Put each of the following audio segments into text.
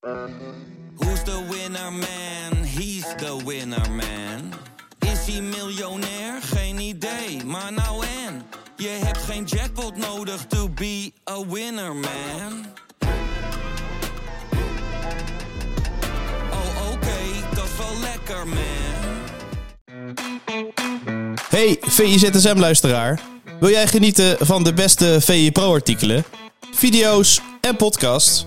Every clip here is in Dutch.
Who's the winner man? He's the winner man. Is hij miljonair? Geen idee, maar nou en. Je hebt geen jackpot nodig to be a winner man. Oh oké, dat is wel lekker man. Hey VIZSM-luisteraar. Wil jij genieten van de beste VI Pro-artikelen, video's en podcasts?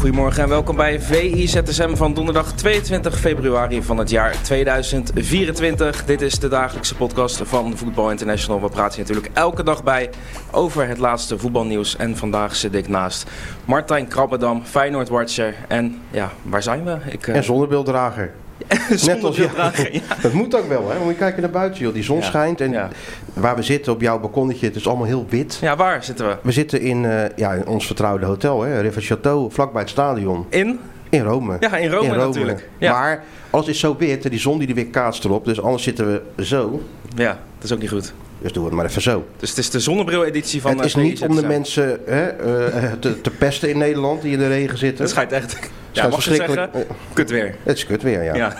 Goedemorgen en welkom bij VI ZSM van donderdag 22 februari van het jaar 2024. Dit is de dagelijkse podcast van Voetbal International. We praten natuurlijk elke dag bij over het laatste voetbalnieuws. En vandaag zit ik naast Martijn Krabbedam, Feyenoord-watcher. En ja, waar zijn we? Ik, eh, En zonnebeelddrager. zonder als ja. Dat moet ook wel, hè? Moet je kijken naar buiten, joh. Die zon Ja, schijnt en ja. waar we zitten op jouw balkonnetje, het is allemaal heel wit. Ja, waar zitten we? We zitten in, eh, ja, in ons vertrouwde hotel, hè? River Chateau, vlakbij het stadion. In? In Rome. Ja, in Rome natuurlijk. Ja. Maar alles is zo wit, en die zon die er weer kaatst erop. Dus anders zitten we zo. Ja, dat is ook niet goed. Dus doen we het maar even zo. Dus het is de zonnebril-editie van het eh, is niet VI om de mensen hè, eh, te, te pesten in Nederland die in de regen zitten. Het schijnt echt... Ja, mag je zeggen? verschrikkelijk. Kut weer. Het is kut weer, ja. Ja.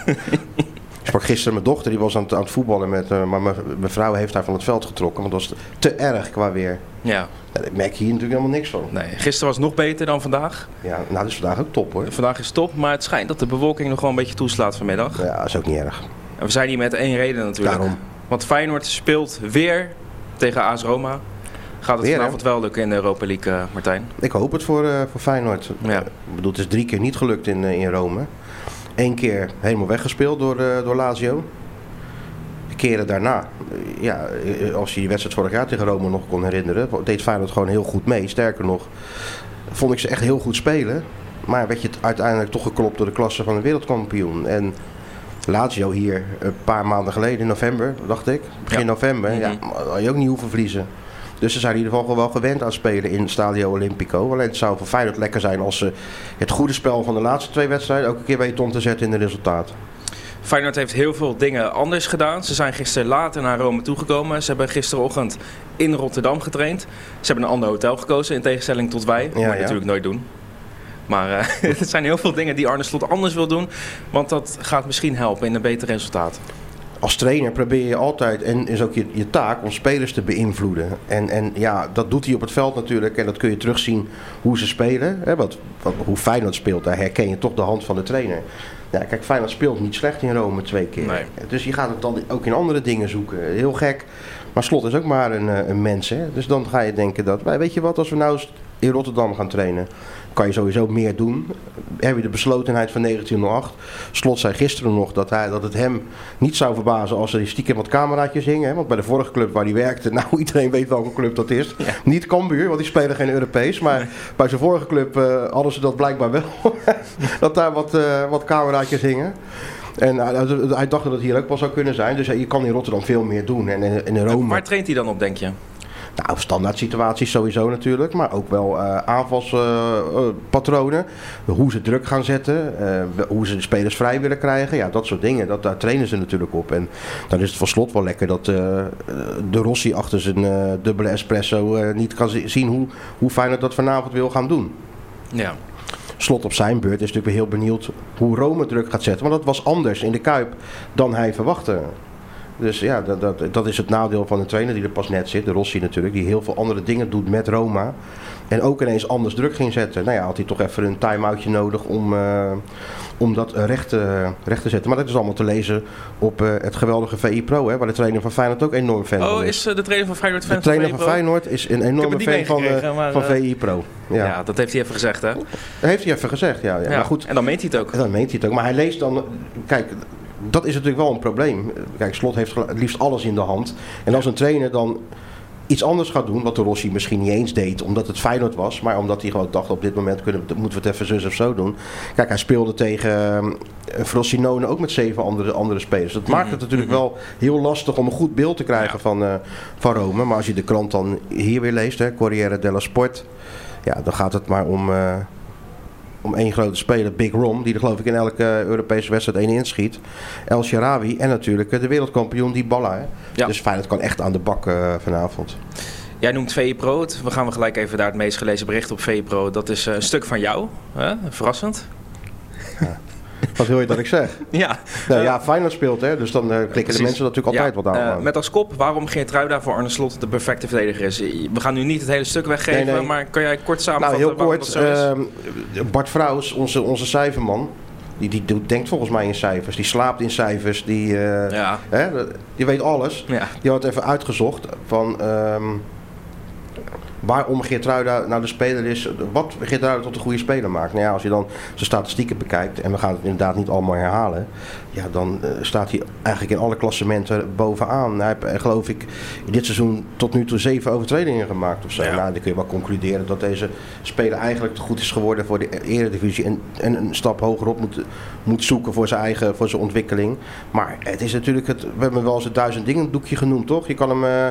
Ik sprak gisteren mijn dochter, die was aan het, aan het voetballen met, eh, maar mijn, mijn vrouw heeft haar van het veld getrokken, want dat was te erg qua weer. ja. Ja, daar merk je hier natuurlijk helemaal niks van. Nee, gisteren was het nog beter dan vandaag. Ja, nou, is vandaag ook top hoor. Vandaag is top, maar het schijnt dat de bewolking nog wel een beetje toeslaat vanmiddag. Ja, dat is ook niet erg. En we zijn hier met één reden natuurlijk. Daarom. Want Feyenoord speelt weer tegen AS Roma. Gaat het Weer, hè? vanavond wel lukken in de Europa League, eh, Martijn? Ik hoop het voor, eh, voor Feyenoord. Ja. Ik bedoel, het is drie keer niet gelukt in, eh, in Rome. Eén keer helemaal weggespeeld door, door Lazio. De keren daarna, ja, als je die wedstrijd vorig jaar tegen Rome nog kon herinneren, deed Feyenoord gewoon heel goed mee. Sterker nog, vond ik ze echt heel goed spelen. Maar werd je het uiteindelijk toch geklopt door de klasse van de wereldkampioen. En Lazio hier een paar maanden geleden, in november, dacht ik. Begin Ja. november, ja, Mhm. had je ook niet hoeven verliezen. Dus ze zijn in ieder geval wel gewend aan spelen in Stadio Olimpico. Alleen het zou voor Feyenoord lekker zijn als ze het goede spel van de laatste twee wedstrijden ook een keer weten om te zetten in de resultaat. Feyenoord heeft heel veel dingen anders gedaan. Ze zijn gisteren later naar Rome toegekomen. Ze hebben gisterochtend in Rotterdam getraind. Ze hebben een ander hotel gekozen, in tegenstelling tot wij. Ja, je ja. natuurlijk nooit doen. Maar eh, het zijn heel veel dingen die Arne Slot anders wil doen. Want dat gaat misschien helpen in een beter resultaat. Als trainer probeer je altijd, en is ook je, je taak, om spelers te beïnvloeden. En, en ja, dat doet hij op het veld natuurlijk. En dat kun je terugzien hoe ze spelen. Hè, wat, wat, hoe Feyenoord speelt, daar herken je toch de hand van de trainer. Ja, kijk, Feyenoord speelt niet slecht in Rome twee keer. Nee. Dus je gaat het dan ook in andere dingen zoeken. Heel gek. Maar Slot is ook maar een, eh, een mens. Hè? Dus dan ga je denken dat, wij- weet je wat, als we nou in Rotterdam gaan trainen, kan je sowieso meer doen. Heb je de beslotenheid van 1908. Slot zei gisteren nog dat, hij, dat het hem niet zou verbazen als er stiekem wat cameraatjes hingen. Hè? Want bij de vorige club waar hij werkte, nou iedereen weet welke club dat is. Niet Cambuur, want die spelen geen Europees. Maar bij zijn vorige club eh, hadden ze dat blijkbaar wel. dat daar wat, eh, wat cameraatjes hingen. En hij- hij dacht dat het hier ook wel zou kunnen zijn. Dus je kan in Rotterdam veel meer doen. En in, in Rome. Waar traint hij dan op, denk je? Nou, standaard situaties sowieso natuurlijk, maar ook wel eh aanvalspatronen. hoe ze druk gaan zetten, eh, hoe ze de spelers vrij willen krijgen. Ja, dat soort dingen, dat, daar trainen ze natuurlijk op. En dan is het van slot wel lekker dat eh, de Rossi achter zijn dubbele espresso niet kan zi- zien hoe, hoe Feyenoord dat vanavond wil gaan doen. Ja. Slot op zijn beurt is natuurlijk weer heel benieuwd hoe Rome druk gaat zetten. Want dat was anders in de Kuip dan hij verwachtte. Dus ja, dat, dat, dat is het nadeel van een trainer die er pas net zit. De Rossi natuurlijk, die heel veel andere dingen doet met Roma. En ook ineens anders druk ging zetten. Nou ja, had hij toch even een time-outje nodig om, eh, om dat recht, te- recht te zetten. Maar dat is allemaal te lezen op eh, het geweldige VI Pro. Hè, waar de trainer van Feyenoord ook enorm fan van Oh, is. is eh, de trainer van Feyenoord fan de trainer van van? Feyenoord is een enorme fan van, maar, van VI Pro. Ja. Ja. dat heeft hij even gezegd, hè? Dat heeft hij even gezegd, ja. ja. Ja, Maar goed, En dan meent hij het ook. dan meent hij het ook. Maar hij leest dan... Kijk, dat is natuurlijk wel een probleem. Kijk, Slot heeft het liefst alles in de hand. En als een trainer dan iets anders gaat doen, wat de Rossi misschien niet eens deed, omdat het Feyenoord was, maar omdat hij gewoon dacht op dit moment kunnen, moeten we het even zus of zo doen. Kijk, hij speelde tegen uh, Frosinone ook met zeven andere, andere spelers. Dat maakt het natuurlijk wel heel lastig om een goed beeld te krijgen van, uh, van Rome. Maar als je de krant dan hier weer leest, hè, Corriere della Sport, ja, dan gaat het maar om... Uh, om één grote speler, Big Rom, die er geloof ik in elke Europese wedstrijd één inschiet. El Sharawi en natuurlijk de wereldkampioen die Balla. Ja. Dus Feyenoord kan echt aan de bak uh, vanavond. Jij noemt VE-Pro. We gaan we gelijk even naar het meest gelezen bericht op VE-Pro. Dat is een stuk van jou. Verrassend. Ja. Wat wil je dat ik zeg? ja. Nou, ja, Feyenoord speelt, hè, dus dan uh, klikken de mensen natuurlijk altijd ja. wat aan. Uh, met als kop waarom Geertruida voor Arne Slot de perfecte verdediger is. We gaan nu niet het hele stuk weggeven, nee, nee. maar kan jij kort samenvatten Nou, heel kort. Uh, Bart Vrouws, onze, onze cijferman, die, die, die, denkt volgens mij in cijfers. Die slaapt in cijfers. Die, ja. hè, die weet alles. Ja. Die had even uitgezocht van... Um, waarom Geertruida nou de speler is, wat Geertruida tot een goede speler maakt. Nou ja, als je dan zijn statistieken bekijkt, en we gaan het inderdaad niet allemaal herhalen, ja, dan uh, staat hij eigenlijk in alle klassementen bovenaan. Hij heeft, geloof ik, in dit seizoen tot nu toe zeven overtredingen gemaakt of zo. Ja. Nou, dan kun je wel concluderen dat deze speler eigenlijk te goed is geworden voor de eredivisie en, en een stap hogerop moet, moet zoeken voor zijn eigen voor zijn ontwikkeling. Maar het is natuurlijk, het, we hebben wel eens het duizend dingen doekje genoemd, toch? Je kan hem... Uh,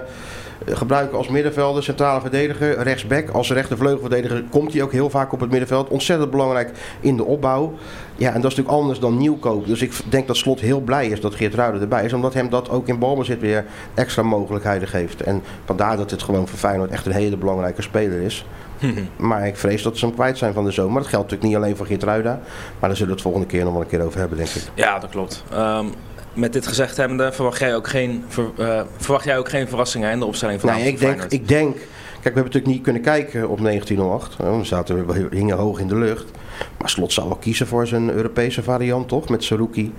gebruiken als middenvelder, centrale verdediger, rechtsback. Als rechtervleugelverdediger komt hij ook heel vaak op het middenveld. Ontzettend belangrijk in de opbouw. Ja, en dat is natuurlijk anders dan nieuwkoop. Dus ik denk dat Slot heel blij is dat Geert Ruiden erbij is. Omdat hem dat ook in balbezit weer extra mogelijkheden geeft. En vandaar dat het gewoon voor Feyenoord echt een hele belangrijke speler is. maar ik vrees dat ze hem kwijt zijn van de zomer. Maar dat geldt natuurlijk niet alleen voor Geert Ruida. Maar daar zullen we het volgende keer nog wel een keer over hebben, denk ik. Ja, dat klopt. Um, met dit gezegd hebbende, verwacht jij ook geen, ver, uh, verwacht jij ook geen verrassingen in de opstelling van Nee, ik denk, ik denk... Kijk, we hebben natuurlijk niet kunnen kijken op 1908. We zaten, we hingen hoog in de lucht. Maar Slot zou wel kiezen voor zijn Europese variant, toch? Met Saruki,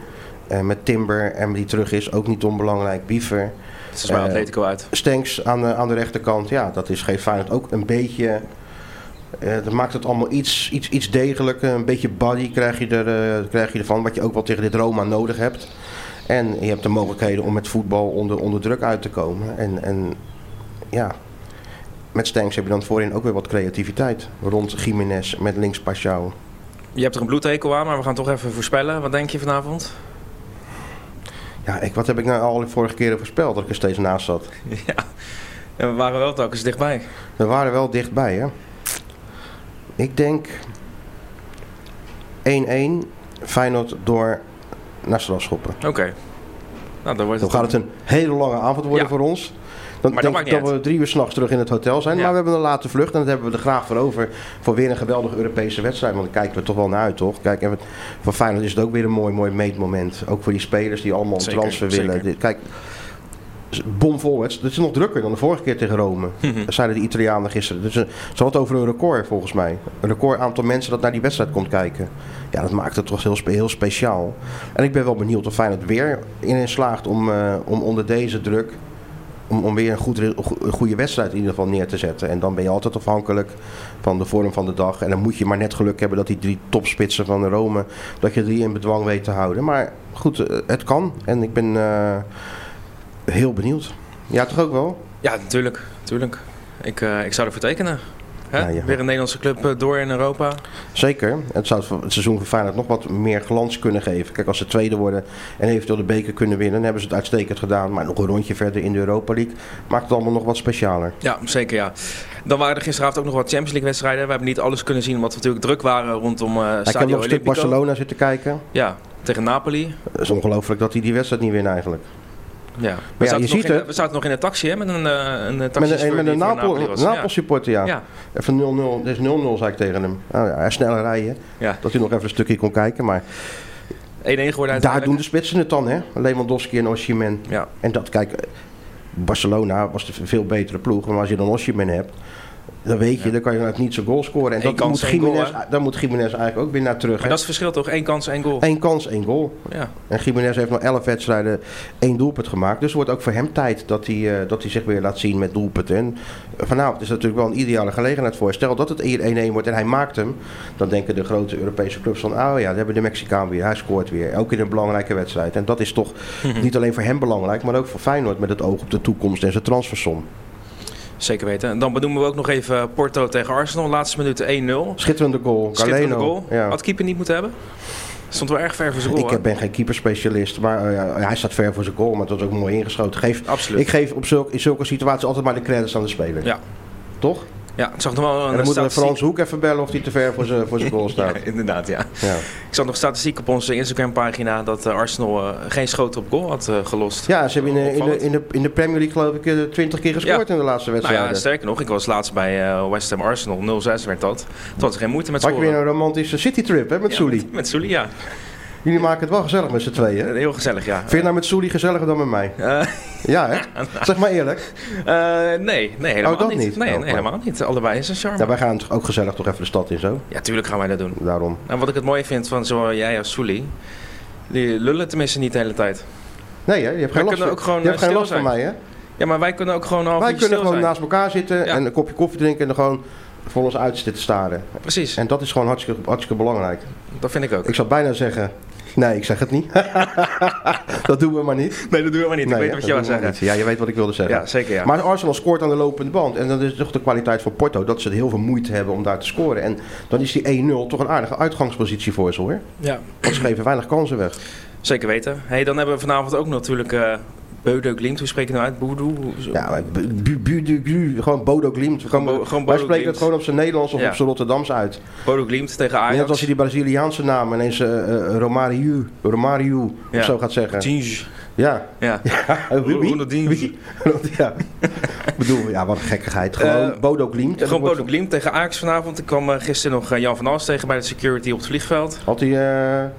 uh, met Timber en die terug is, ook niet onbelangrijk. Biefer. Het is maar Atletico uit. Stenks aan de, aan de rechterkant, ja, dat is, geeft Feyenoord ook een beetje... Uh, dat maakt het allemaal iets, iets, iets degelijker. Een beetje body krijg je, er, uh, krijg je ervan. Wat je ook wel tegen dit Roma nodig hebt. En je hebt de mogelijkheden om met voetbal onder, onder druk uit te komen. En, en ja, met Stenks heb je dan voorin ook weer wat creativiteit. Rond Jiménez met links Pashao. Je hebt er een bloedhekel aan, maar we gaan toch even voorspellen. Wat denk je vanavond? Ja, ik, wat heb ik nou al de vorige keren voorspeld dat ik er steeds naast zat? Ja, en we waren wel telkens dichtbij. We waren wel dichtbij, hè. Ik denk 1-1 Feyenoord door naar strafschoppen. Oké. Okay. Nou, dan, wordt dan gaat het een hele lange avond worden ja. voor ons. Dan maar denk dat, ik dat we drie uur s'nachts terug in het hotel zijn. Ja. Maar we hebben een late vlucht en dat hebben we er graag voor over. Voor weer een geweldige Europese wedstrijd. Want daar kijken we toch wel naar uit, toch? Kijk, en voor Feyenoord is het ook weer een mooi, mooi meetmoment. Ook voor die spelers die allemaal zeker, transfer willen. Kijk, bomvol. Het is nog drukker dan de vorige keer tegen Rome. Dat zeiden de Italianen gisteren. Dus, uh, ze had over een record volgens mij. Een record aantal mensen dat naar die wedstrijd komt kijken. Ja, dat maakt het toch heel, heel speciaal. En ik ben wel benieuwd of Feyenoord weer in slaagt om, uh, om onder deze druk... Om, weer een, goed, een goede wedstrijd in ieder geval neer te zetten. En dan ben je altijd afhankelijk van de vorm van de dag. En dan moet je maar net geluk hebben dat die drie topspitsen van Rome... dat je die in bedwang weet te houden. Maar goed, het kan. En ik ben... Uh, heel benieuwd. Ja, toch ook wel? Ja, natuurlijk. natuurlijk. Ik, uh, ik zou ervoor tekenen. Hè? Ja, ja. Weer een Nederlandse club uh, door in Europa. Zeker. Het zou het seizoen Feyenoord nog wat meer glans kunnen geven. Kijk, als ze tweede worden en eventueel de beker kunnen winnen... dan hebben ze het uitstekend gedaan. Maar nog een rondje verder in de Europa League maakt het allemaal nog wat specialer. Ja, zeker ja. Dan waren er gisteravond ook nog wat Champions League wedstrijden. We hebben niet alles kunnen zien omdat we natuurlijk druk waren rondom uh, Stadio Ik heb nog een stuk Barcelona zitten kijken. Ja, tegen Napoli. Het is ongelooflijk dat hij die wedstrijd niet wint eigenlijk. Ja, we, ja, zaten je ziet in, we zaten nog in een taxi hè, met een, uh, een taxi met een, met een Napel, supporter, ja. ja. Even 0-0, dus 0-0 zei ik tegen hem. Nou ja, hij sneller rijden, dat hij nog even een stukje kon kijken, maar... 1-1 geworden Daar doen de spitsen het dan, hè? Lewandowski en Osimhen. Ja. En dat, kijk, Barcelona was de veel betere ploeg, maar als je dan Osimhen hebt... Dan weet je, ja. dan kan je uit niet zo goal scoren. En Eén dat moet Jiménez, goal, daar moet Jiménez eigenlijk ook weer naar terug. Maar hè? dat is het verschil toch? Eén kans, één goal. Eén kans, één goal. Ja. En Jiménez heeft nog 11 wedstrijden één doelpunt gemaakt. Dus het wordt ook voor hem tijd dat hij, uh, dat hij zich weer laat zien met doelpunten. En vanavond is natuurlijk wel een ideale gelegenheid voor. Stel dat het 1-1 wordt en hij maakt hem. Dan denken de grote Europese clubs van... Oh ja, daar hebben de Mexicaan weer. Hij scoort weer. Ook in een belangrijke wedstrijd. En dat is toch niet alleen voor hem belangrijk... maar ook voor Feyenoord met het oog op de toekomst en zijn transfersom. Zeker weten. En dan benoemen we ook nog even Porto tegen Arsenal. Laatste minuut 1-0. Schitterende goal. Schitterende goal. Ja. Had keeper niet moeten hebben? Stond wel erg ver voor zijn goal. Ik hè? ben geen keeperspecialist, maar eh, hij staat ver voor zijn goal, maar het was ook mooi ingeschoten. Geef, Absoluut. ik geef op zulk, in zulke situaties altijd maar de credits aan de speler. Ja. Toch? Ja, ik zag nog wel En dan moet we. Frans Hoek even bellen of hij te ver voor zijn, voor zijn goal staat. Ja, inderdaad, ja. Ja. Ik zag nog statistiek op onze Instagram-pagina dat eh, Arsenal eh, geen schoten op goal had eh, gelost. Ja, ze hebben in de, in, de, in, de, in de Premier League geloof ik 20 keer gescoord Ja. in de laatste Nou wedstrijden. ja, sterker nog, ik was laatst bij eh, West Ham Arsenal, 0-6 werd dat. Toen had ze geen moeite met Had je weer scoren. een romantische citytrip hè, met Ja, Soeli. Met, met ja. Jullie maken het wel gezellig met z'n tweeën. hè? Heel gezellig, ja. Vind je nou met Soeli gezelliger dan met mij? Ja, hè? Zeg maar eerlijk. eh, nee, nee, helemaal Oh, dat niet. niet? Nee, Oh, nee, oh. helemaal niet. Allebei is een charme. Ja, wij gaan toch ook gezellig toch even de stad in zo. Ja, tuurlijk gaan wij dat doen. Daarom. En wat ik het mooie vind van zowel jij als Soeli, die lullen tenminste niet de hele tijd. Nee, hè? Je hebt geen last, ook gewoon, je hebt eh, geen stil last van mij, hè? Ja, maar wij kunnen ook gewoon half Wij kunnen gewoon zijn. naast elkaar zitten Ja. en een kopje koffie drinken en dan gewoon voor ons uit zitten staren. Precies, En dat is gewoon hartstikke, hartstikke belangrijk. dat vind ik ook. Ik zou bijna zeggen, nee, ik zeg het niet. dat doen we maar niet. Nee, dat doen we maar niet. Nee, ik weet wat je wil zeggen. niet. Ja, je weet wat ik wilde zeggen. Ja, zeker ja. Maar Arsenal scoort aan de lopende band. En dat is toch de kwaliteit van Porto. Dat ze heel veel moeite hebben om daar te scoren. En dan is die 1-0 toch een aardige uitgangspositie voor ze hoor. ja, Want ze geven weinig kansen weg. zeker weten. Hey, dan hebben we vanavond ook natuurlijk eh Beude Glimt. Hoe spreek je nou uit? Boedoe? Ja, gewoon Bodo Glimt. Gewoon, Bo- gewoon wij Bodo spreken Glimt. het gewoon op zijn Nederlands of Ja. op zijn Rotterdams uit. Bodo Glimt tegen Net Ajax. als je die Braziliaanse naam ineens eh, Romario, Romario Ja. of zo gaat zeggen. Ja. Ja. Wie? Wie? ja. Ik bedoel, ja, wat een gekkigheid. Gewoon Eh, Bodo Glimt. Gewoon Bodo Glimt tegen Ajax vanavond. Ik kwam eh, gisteren nog eh, Jan van As tegen bij de security op het vliegveld. Had hij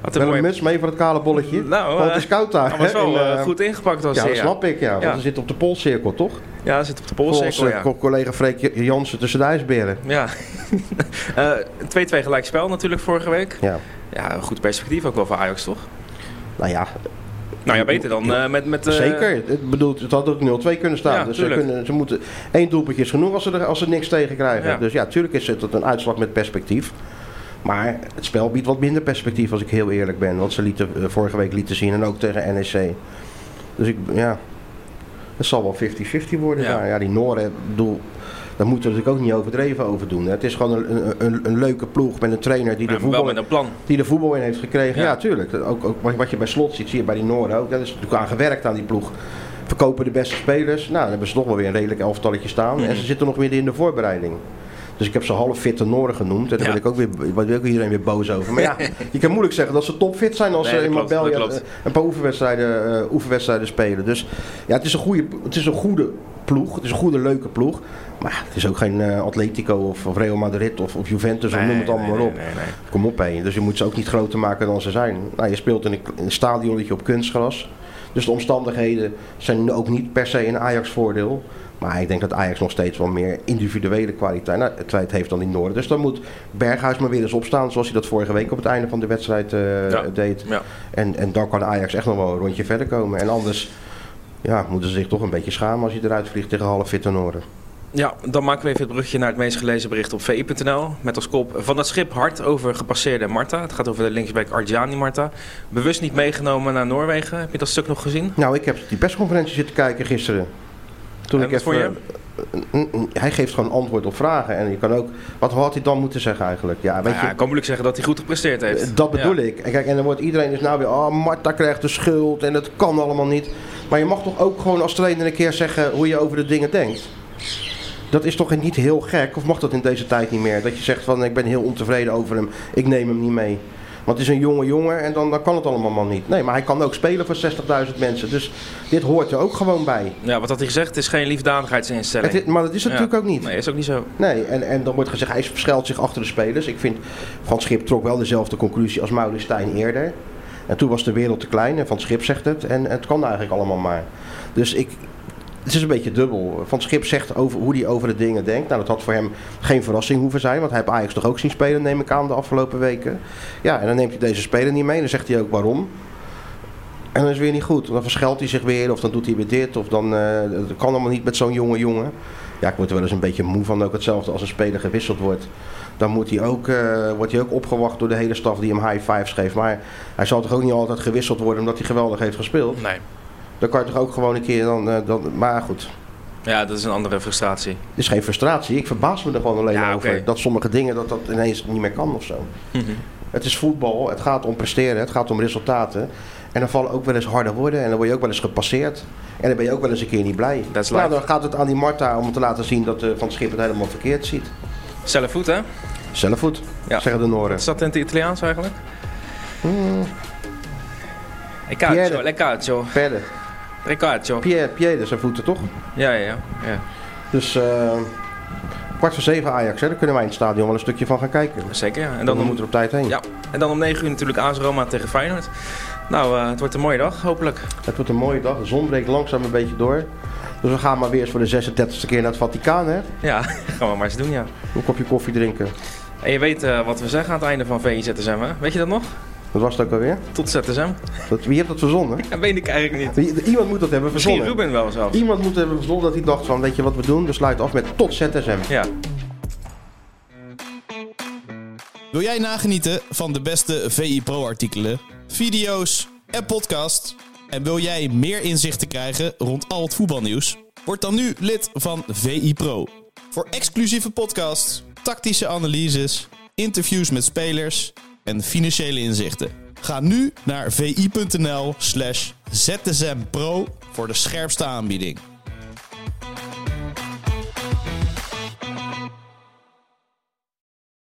Had wel een mooie- muts mee voor het kale bolletje? Nou, Want het is koud daar. Eh, eh, goed ingepakt. Was Ja, hij, dat snap ik, ja. Want Ja. we zitten op de Poolcirkel, toch? Ja, hij zit op de Poolcirkel, eh, ja. co- collega Freek Jansen tussen de ijsberen. Ja. Eh, 2-2 gelijk spel natuurlijk vorige week. Ja. Ja, een goed perspectief ook wel voor Ajax, toch? Nou ja, Nou ja, beter dan eh, met... met eh, zeker. Het, bedoelt, het had ook 0-2 kunnen staan. Ja, dus ze, kunnen, ze moeten één doelpuntje is genoeg als ze, er, als ze niks tegen krijgen. Ja. Dus ja, tuurlijk is het een uitslag met perspectief. Maar het spel biedt wat minder perspectief als ik heel eerlijk ben. Want ze lieten eh, vorige week lieten zien en ook tegen NEC. Dus ik, ja, het zal wel 50-50 worden Ja. daar. Ja, die Noren, ik bedoel, daar moeten we natuurlijk ook niet overdreven over doen. hè. Het is gewoon een, een, een, leuke ploeg met een trainer die de voetbal met een plan. die er voetbal in heeft gekregen. Ja. Ja, tuurlijk. Ook, ook wat- je bij slot ziet, zie je bij die Noorden ook. Daar is natuurlijk aan gewerkt aan die ploeg. Verkopen de beste spelers. Nou, dan hebben ze toch wel weer een redelijk elftalletje staan. Mhm. En ze zitten nog midden in de voorbereiding. Dus ik heb ze half fitte Noorden genoemd. En daar Ja. ben ik ook weer, wil ik iedereen weer boos over. Maar ja, je kan moeilijk zeggen dat ze topfit zijn als Nee, ze in dat klopt, Marbella dat klopt. eh, een paar oefenwedstrijden, eh, oefenwedstrijden spelen. Dus ja, het is, een goede, het is een goede ploeg. Het is een goede, leuke ploeg. Maar het is ook geen eh, Atletico of, of Real Madrid of, of Juventus. of noem het allemaal nee, maar op. Nee. Kom op hé. Dus je moet ze ook niet groter maken dan ze zijn. Nou, je speelt in een, in een stadionnetje op kunstgras. Dus de omstandigheden zijn ook niet per se een Ajax voordeel. Maar ik denk dat Ajax nog steeds wel meer individuele kwaliteit nou, het heeft dan in Noorden. Dus dan moet Berghuis maar weer eens opstaan zoals hij dat vorige week op het einde van de wedstrijd eh, Ja. deed. Ja. En, en dan kan Ajax echt nog wel een rondje verder komen. En anders ja, moeten ze zich toch een beetje schamen als hij eruit vliegt tegen half fitte Noorden. Ja, dan maken we even het brugje naar het meest gelezen bericht op vi.nl. Met als kop van het schip hard over gepasseerde Marta. Het gaat over de linksback Argiani Marta. Bewust niet meegenomen naar Noorwegen. Heb je dat stuk nog gezien? Nou, ik heb die persconferentie zitten kijken gisteren. Toen En ik wat Hij geeft gewoon antwoord op vragen. En je kan ook. Wat had hij dan moeten zeggen eigenlijk? Ja, weet Nou ja, je. kan moeilijk zeggen dat hij goed gepresteerd heeft. Dat bedoel Ja. ik. En kijk, en dan wordt iedereen dus nou weer. Oh, Marta krijgt de schuld en het kan allemaal niet. Maar je mag toch ook gewoon als trainer een keer zeggen hoe je over de dingen denkt. Dat is toch niet heel gek? Of mag dat in deze tijd niet meer? Dat je zegt van ik ben heel ontevreden over hem. Ik neem hem niet mee. Want het is een jonge jongen en dan, dan kan het allemaal niet. Nee, maar hij kan ook spelen voor 60.000 mensen. Dus dit hoort er ook gewoon bij. Ja, wat had hij gezegd? Het is geen liefdadigheidsinstelling. Het is- maar dat is het Ja. natuurlijk ook niet. Nee, is ook niet zo. Nee, en, en dan wordt gezegd, hij verschuilt zich achter de spelers. Ik vind, Van Schip trok wel dezelfde conclusie als Maurits Stijn eerder. En toen was de wereld te klein en Van Schip zegt het. En het kan eigenlijk allemaal maar. Dus ik, het is een beetje dubbel. Van Schip zegt over hoe hij over de dingen denkt. Nou, dat had voor hem geen verrassing hoeven zijn. Want hij heeft Ajax toch ook zien spelen, neem ik aan, de afgelopen weken. Ja, en dan neemt hij deze speler niet mee. Dan zegt hij ook waarom. En dan is weer niet goed. Dan verschuilt hij zich weer, of dan doet hij weer dit, of dan... eh dat kan allemaal niet met zo'n jonge jongen. Ja, ik word er wel eens een beetje moe van. Ook hetzelfde als een speler gewisseld wordt. Dan moet hij ook, eh, wordt hij ook opgewacht door de hele staf die hem high fives geeft. Maar hij zal toch ook niet altijd gewisseld worden omdat hij geweldig heeft gespeeld. Nee. Dan kan je toch ook gewoon een keer dan... eh, dan maar goed, Ja, dat is een andere frustratie. Het is geen frustratie. Ik verbaas me er gewoon alleen Ja, over. Dat sommige dingen dat dat ineens niet meer kan of zo. Mhm. Het is voetbal. Het gaat om presteren. Het gaat om resultaten. En dan vallen ook wel eens harde woorden. En dan word je ook wel eens gepasseerd. En dan ben je ook wel eens een keer niet blij. That's nou, dan gaat het aan die Marta om te laten zien dat eh, Van het Schip het helemaal verkeerd ziet. Zelf voet, hè? Zelfvoet, Ja. zeggen de Noren. Is dat in het Italiaans eigenlijk? Hmm, E calcio, Piede. le calcio, verder. Calcio. Pierre, Pierre zijn voeten toch? Ja, ja, ja. Dus eh, kwart voor zeven Ajax, hè? daar kunnen wij in het stadion wel een stukje van gaan kijken. Zeker, ja. En dan dan om, moeten we op tijd heen. ja. en dan om 9 uur natuurlijk AS Roma tegen Feyenoord. Nou, eh, het wordt een mooie dag, hopelijk. Het wordt een mooie dag. De zon breekt langzaam een beetje door. Dus we gaan maar weer eens voor de 36e keer naar het Vaticaan, hè? Ja, gaan we maar eens doen, ja. Een kopje koffie drinken. En je weet eh, wat we zeggen aan het einde van VIZSM, hè? Weet je dat nog? Wat was het ook alweer? Tot ZSM. Dat, wie heeft dat verzonnen? Ja, weet ik eigenlijk niet. Wie- Iemand moet dat hebben Misschien verzonnen. Ruben wel zelfs. Iemand moet hebben verzonnen dat hij dacht van, weet je wat we doen? We sluiten af met tot ZSM. Ja. Wil jij nagenieten van de beste VI Pro artikelen, video's en podcasts? En wil jij meer inzichten krijgen rond al het voetbalnieuws? Word dan nu lid van VI Pro. Voor exclusieve podcasts, tactische analyses, interviews met spelers en financiële inzichten. Ga nu naar vi.nl slash zsmpro voor de scherpste aanbieding.